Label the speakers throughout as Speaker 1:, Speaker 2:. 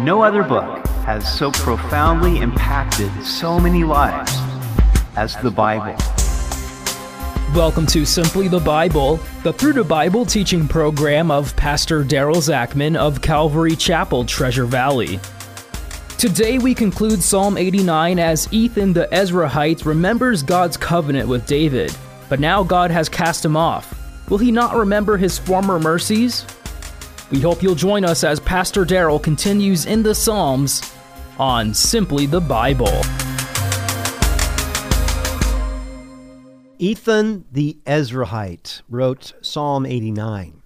Speaker 1: No other book has so profoundly impacted so many lives as the Bible.
Speaker 2: Welcome to Simply the Bible, the Through the Bible teaching program of Pastor Daryl Zachman of Calvary Chapel, Treasure Valley. Today we conclude Psalm 89 as Ethan the Ezrahite remembers God's covenant with David, but now God has cast him off. Will he not remember his former mercies? We hope you'll join us as Pastor Daryl continues in the Psalms on Simply the Bible.
Speaker 3: Ethan the Ezrahite wrote Psalm 89.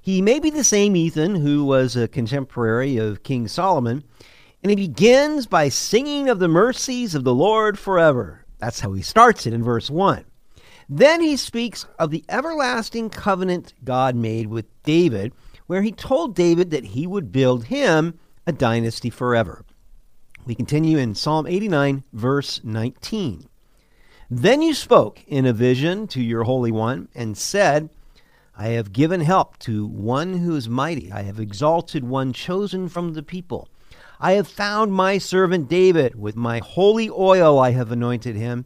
Speaker 3: He may be the same Ethan who was a contemporary of King Solomon, and he begins by singing of the mercies of the Lord forever. That's how he starts it in verse 1. Then he speaks of the everlasting covenant God made with David where he told David that he would build him a dynasty forever. We continue in Psalm 89, verse 19. Then you spoke in a vision to your Holy One and said, I have given help to one who is mighty. I have exalted one chosen from the people. I have found my servant David. With my holy oil I have anointed him,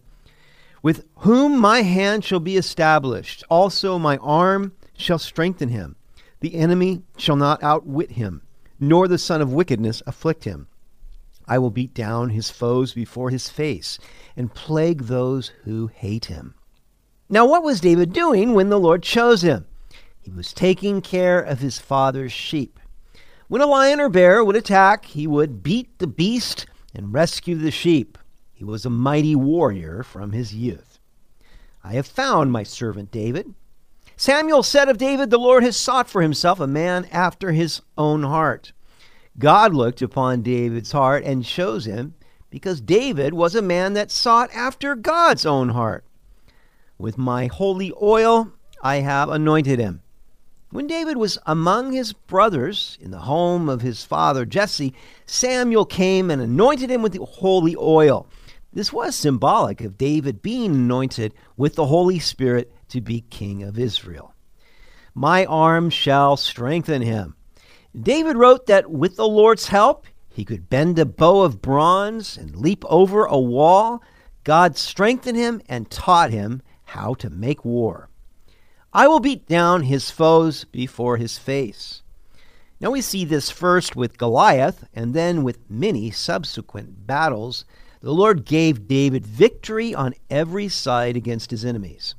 Speaker 3: with whom my hand shall be established. Also my arm shall strengthen him. The enemy shall not outwit him, nor the son of wickedness afflict him. I will beat down his foes before his face, and plague those who hate him. Now, what was David doing when the Lord chose him? He was taking care of his father's sheep. When a lion or bear would attack, he would beat the beast and rescue the sheep. He was a mighty warrior from his youth. I have found my servant David. Samuel said of David, The Lord has sought for himself a man after his own heart. God looked upon David's heart and chose him because David was a man that sought after God's own heart. With my holy oil I have anointed him. When David was among his brothers in the home of his father Jesse, Samuel came and anointed him with the holy oil. This was symbolic of David being anointed with the Holy Spirit to be king of Israel. My arm shall strengthen him. David wrote that with the Lord's help, he could bend a bow of bronze and leap over a wall. God strengthened him and taught him how to make war. I will beat down his foes before his face. Now we see this first with Goliath and then with many subsequent battles. The Lord gave David victory on every side against his enemies.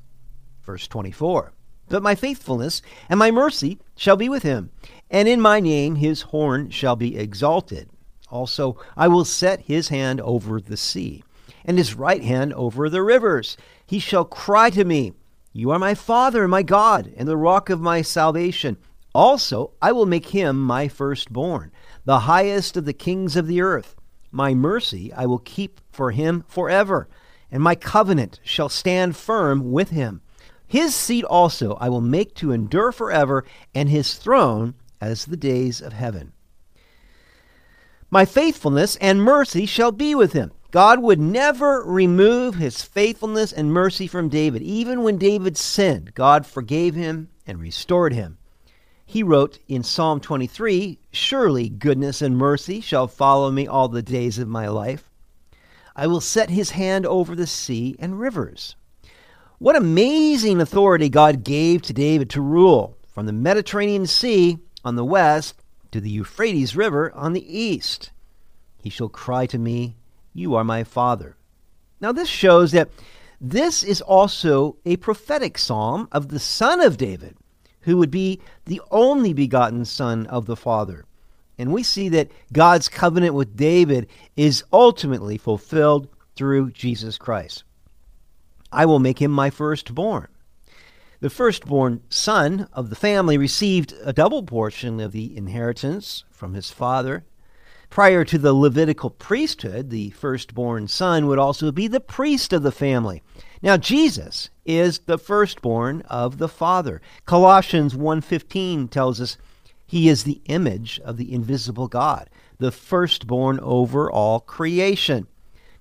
Speaker 3: Verse 24 But my faithfulness and my mercy shall be with him, and in my name his horn shall be exalted. Also, I will set his hand over the sea, and his right hand over the rivers. He shall cry to me, You are my Father, my God, and the rock of my salvation. Also, I will make him my firstborn, the highest of the kings of the earth. My mercy I will keep for him forever, and my covenant shall stand firm with him. His seat also I will make to endure forever, and his throne as the days of heaven. My faithfulness and mercy shall be with him. God would never remove his faithfulness and mercy from David. Even when David sinned, God forgave him and restored him. He wrote in Psalm 23 Surely goodness and mercy shall follow me all the days of my life. I will set his hand over the sea and rivers. What amazing authority God gave to David to rule from the Mediterranean Sea on the west to the Euphrates River on the east. He shall cry to me, You are my Father. Now, this shows that this is also a prophetic psalm of the Son of David, who would be the only begotten Son of the Father. And we see that God's covenant with David is ultimately fulfilled through Jesus Christ. I will make him my firstborn. The firstborn son of the family received a double portion of the inheritance from his father. Prior to the Levitical priesthood, the firstborn son would also be the priest of the family. Now Jesus is the firstborn of the Father. Colossians 1:15 tells us he is the image of the invisible God, the firstborn over all creation.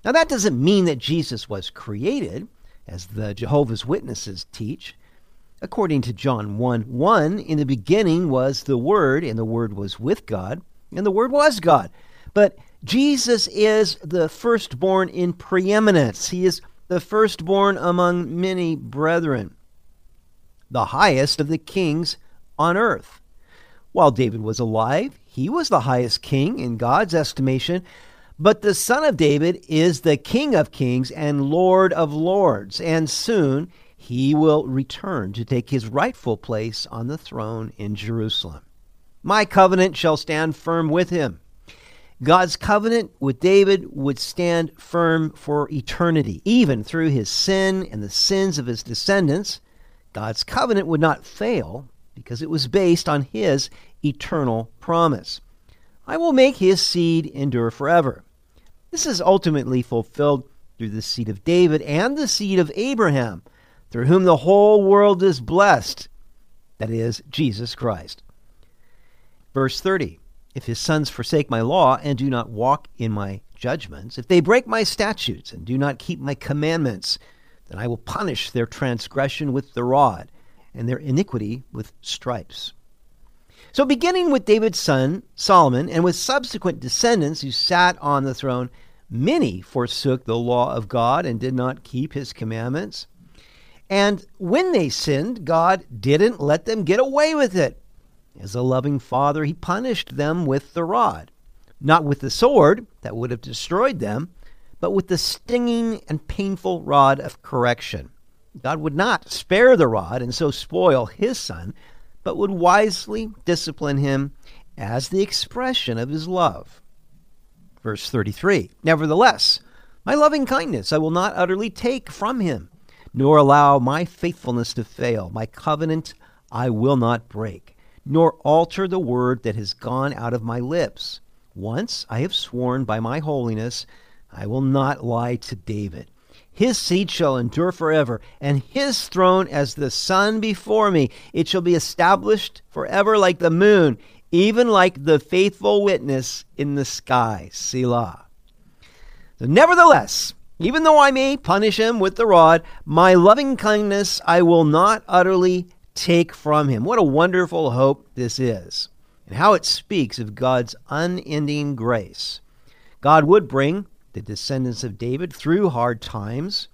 Speaker 3: Now that doesn't mean that Jesus was created as the Jehovah's Witnesses teach. According to John 1 1, in the beginning was the Word, and the Word was with God, and the Word was God. But Jesus is the firstborn in preeminence. He is the firstborn among many brethren, the highest of the kings on earth. While David was alive, he was the highest king in God's estimation, but the son of David is the king of kings and lord of lords, and soon he will return to take his rightful place on the throne in Jerusalem. My covenant shall stand firm with him. God's covenant with David would stand firm for eternity, even through his sin and the sins of his descendants. God's covenant would not fail because it was based on his eternal promise. I will make his seed endure forever. This is ultimately fulfilled through the seed of David and the seed of Abraham, through whom the whole world is blessed. That is, Jesus Christ. Verse 30 If his sons forsake my law and do not walk in my judgments, if they break my statutes and do not keep my commandments, then I will punish their transgression with the rod and their iniquity with stripes. So, beginning with David's son, Solomon, and with subsequent descendants who sat on the throne, many forsook the law of God and did not keep his commandments. And when they sinned, God didn't let them get away with it. As a loving father, he punished them with the rod, not with the sword that would have destroyed them, but with the stinging and painful rod of correction. God would not spare the rod and so spoil his son, but would wisely discipline him as the expression of his love. Verse 33 Nevertheless, my loving kindness I will not utterly take from him, nor allow my faithfulness to fail. My covenant I will not break, nor alter the word that has gone out of my lips. Once I have sworn by my holiness, I will not lie to David. His seed shall endure forever, and his throne as the sun before me. It shall be established forever like the moon, even like the faithful witness in the sky. Selah. So nevertheless, even though I may punish him with the rod, my loving kindness I will not utterly take from him. What a wonderful hope this is, and how it speaks of God's unending grace. God would bring the descendants of David through hard times.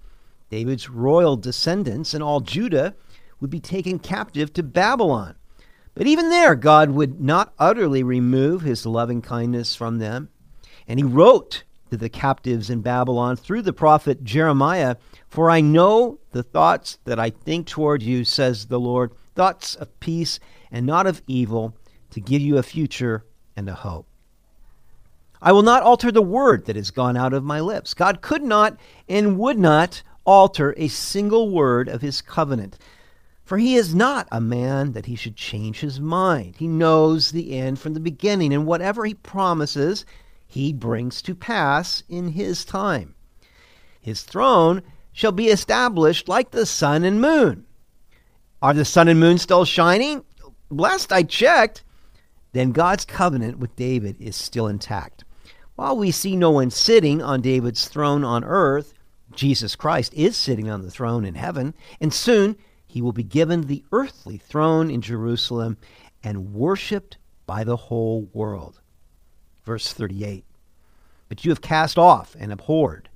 Speaker 3: David's royal descendants and all Judah would be taken captive to Babylon. But even there, God would not utterly remove his loving kindness from them. And he wrote to the captives in Babylon through the prophet Jeremiah For I know the thoughts that I think toward you, says the Lord, thoughts of peace and not of evil, to give you a future and a hope. I will not alter the word that has gone out of my lips. God could not and would not alter a single word of his covenant. For he is not a man that he should change his mind. He knows the end from the beginning, and whatever he promises, he brings to pass in his time. His throne shall be established like the sun and moon. Are the sun and moon still shining? Last I checked, then God's covenant with David is still intact. While we see no one sitting on David's throne on earth, Jesus Christ is sitting on the throne in heaven, and soon he will be given the earthly throne in Jerusalem and worshiped by the whole world. Verse 38 But you have cast off and abhorred.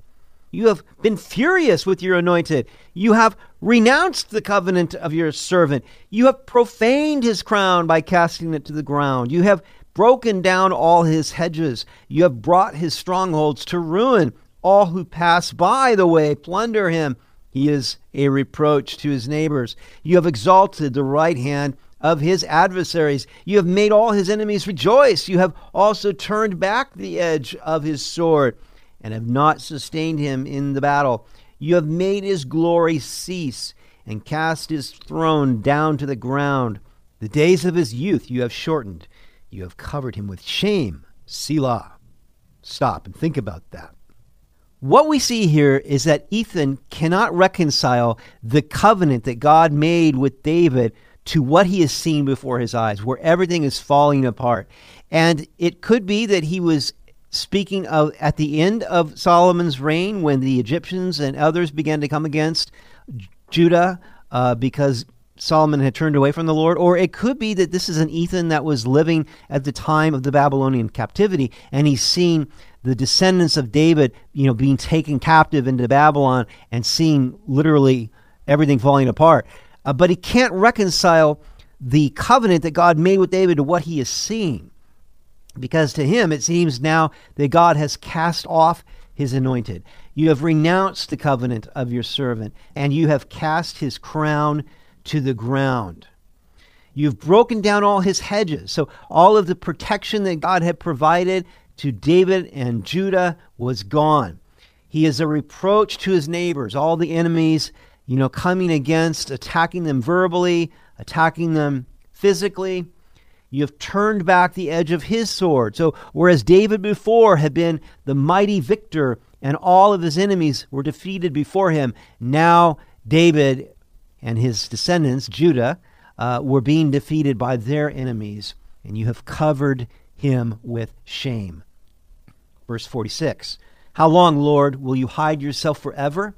Speaker 3: You have been furious with your anointed. You have renounced the covenant of your servant. You have profaned his crown by casting it to the ground. You have broken down all his hedges. You have brought his strongholds to ruin. All who pass by the way plunder him. He is a reproach to his neighbors. You have exalted the right hand of his adversaries. You have made all his enemies rejoice. You have also turned back the edge of his sword and have not sustained him in the battle. You have made his glory cease and cast his throne down to the ground. The days of his youth you have shortened. You have covered him with shame. Selah. Stop and think about that. What we see here is that Ethan cannot reconcile the covenant that God made with David to what he has seen before his eyes, where everything is falling apart. And it could be that he was speaking of at the end of Solomon's reign when the Egyptians and others began to come against Judah uh, because Solomon had turned away from the Lord, or it could be that this is an Ethan that was living at the time of the Babylonian captivity, and he's seen the descendants of David, you know, being taken captive into Babylon and seeing literally everything falling apart. Uh, but he can't reconcile the covenant that God made with David to what he is seeing. Because to him, it seems now that God has cast off his anointed. You have renounced the covenant of your servant, and you have cast his crown to the ground. You've broken down all his hedges. So, all of the protection that God had provided to David and Judah was gone. He is a reproach to his neighbors, all the enemies, you know, coming against, attacking them verbally, attacking them physically. You have turned back the edge of his sword. So, whereas David before had been the mighty victor and all of his enemies were defeated before him, now David and his descendants, Judah, uh, were being defeated by their enemies, and you have covered him with shame. Verse 46 How long, Lord, will you hide yourself forever?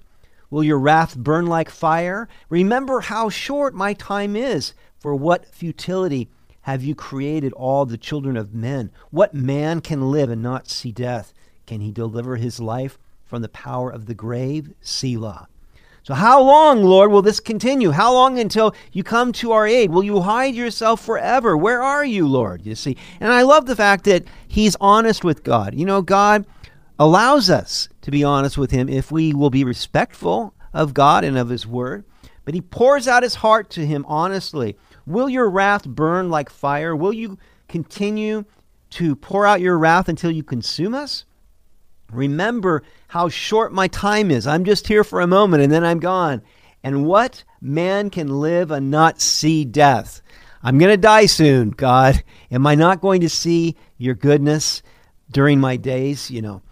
Speaker 3: Will your wrath burn like fire? Remember how short my time is. For what futility have you created all the children of men? What man can live and not see death? Can he deliver his life from the power of the grave? Selah. So, how long, Lord, will this continue? How long until you come to our aid? Will you hide yourself forever? Where are you, Lord? You see. And I love the fact that he's honest with God. You know, God allows us to be honest with him if we will be respectful of God and of his word. But he pours out his heart to him honestly. Will your wrath burn like fire? Will you continue to pour out your wrath until you consume us? Remember how short my time is. I'm just here for a moment and then I'm gone. And what man can live and not see death? I'm going to die soon, God. Am I not going to see your goodness during my days? You know.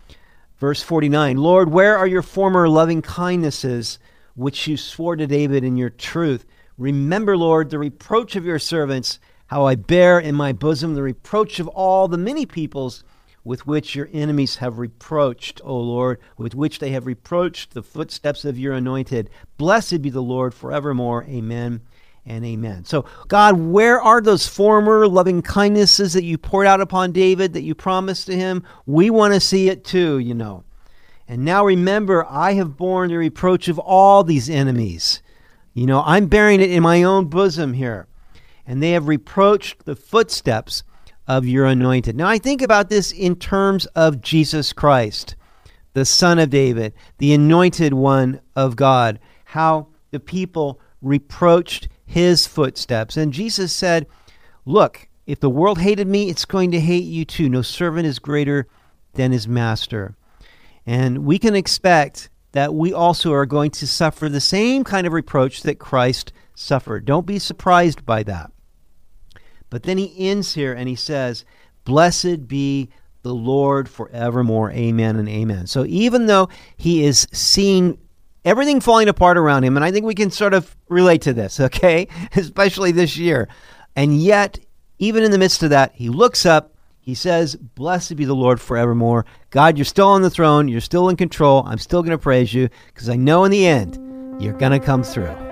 Speaker 3: Verse 49 Lord, where are your former loving kindnesses, which you swore to David in your truth? Remember, Lord, the reproach of your servants, how I bear in my bosom the reproach of all the many peoples with which your enemies have reproached, O Lord, with which they have reproached the footsteps of your anointed. Blessed be the Lord forevermore. Amen and amen. So, God, where are those former loving kindnesses that you poured out upon David, that you promised to him? We want to see it too, you know. And now remember, I have borne the reproach of all these enemies. You know, I'm bearing it in my own bosom here. And they have reproached the footsteps of your anointed. Now, I think about this in terms of Jesus Christ, the Son of David, the anointed one of God, how the people reproached his footsteps. And Jesus said, Look, if the world hated me, it's going to hate you too. No servant is greater than his master. And we can expect that we also are going to suffer the same kind of reproach that Christ suffered. Don't be surprised by that. But then he ends here and he says, Blessed be the Lord forevermore. Amen and amen. So even though he is seeing everything falling apart around him, and I think we can sort of relate to this, okay? Especially this year. And yet, even in the midst of that, he looks up, he says, Blessed be the Lord forevermore. God, you're still on the throne, you're still in control. I'm still going to praise you because I know in the end you're going to come through.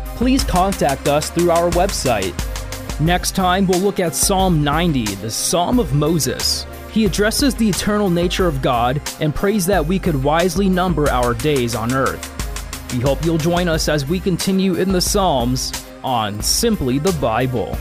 Speaker 2: please contact us through our website. Next time, we'll look at Psalm 90, the Psalm of Moses. He addresses the eternal nature of God and prays that we could wisely number our days on earth. We hope you'll join us as we continue in the Psalms on Simply the Bible.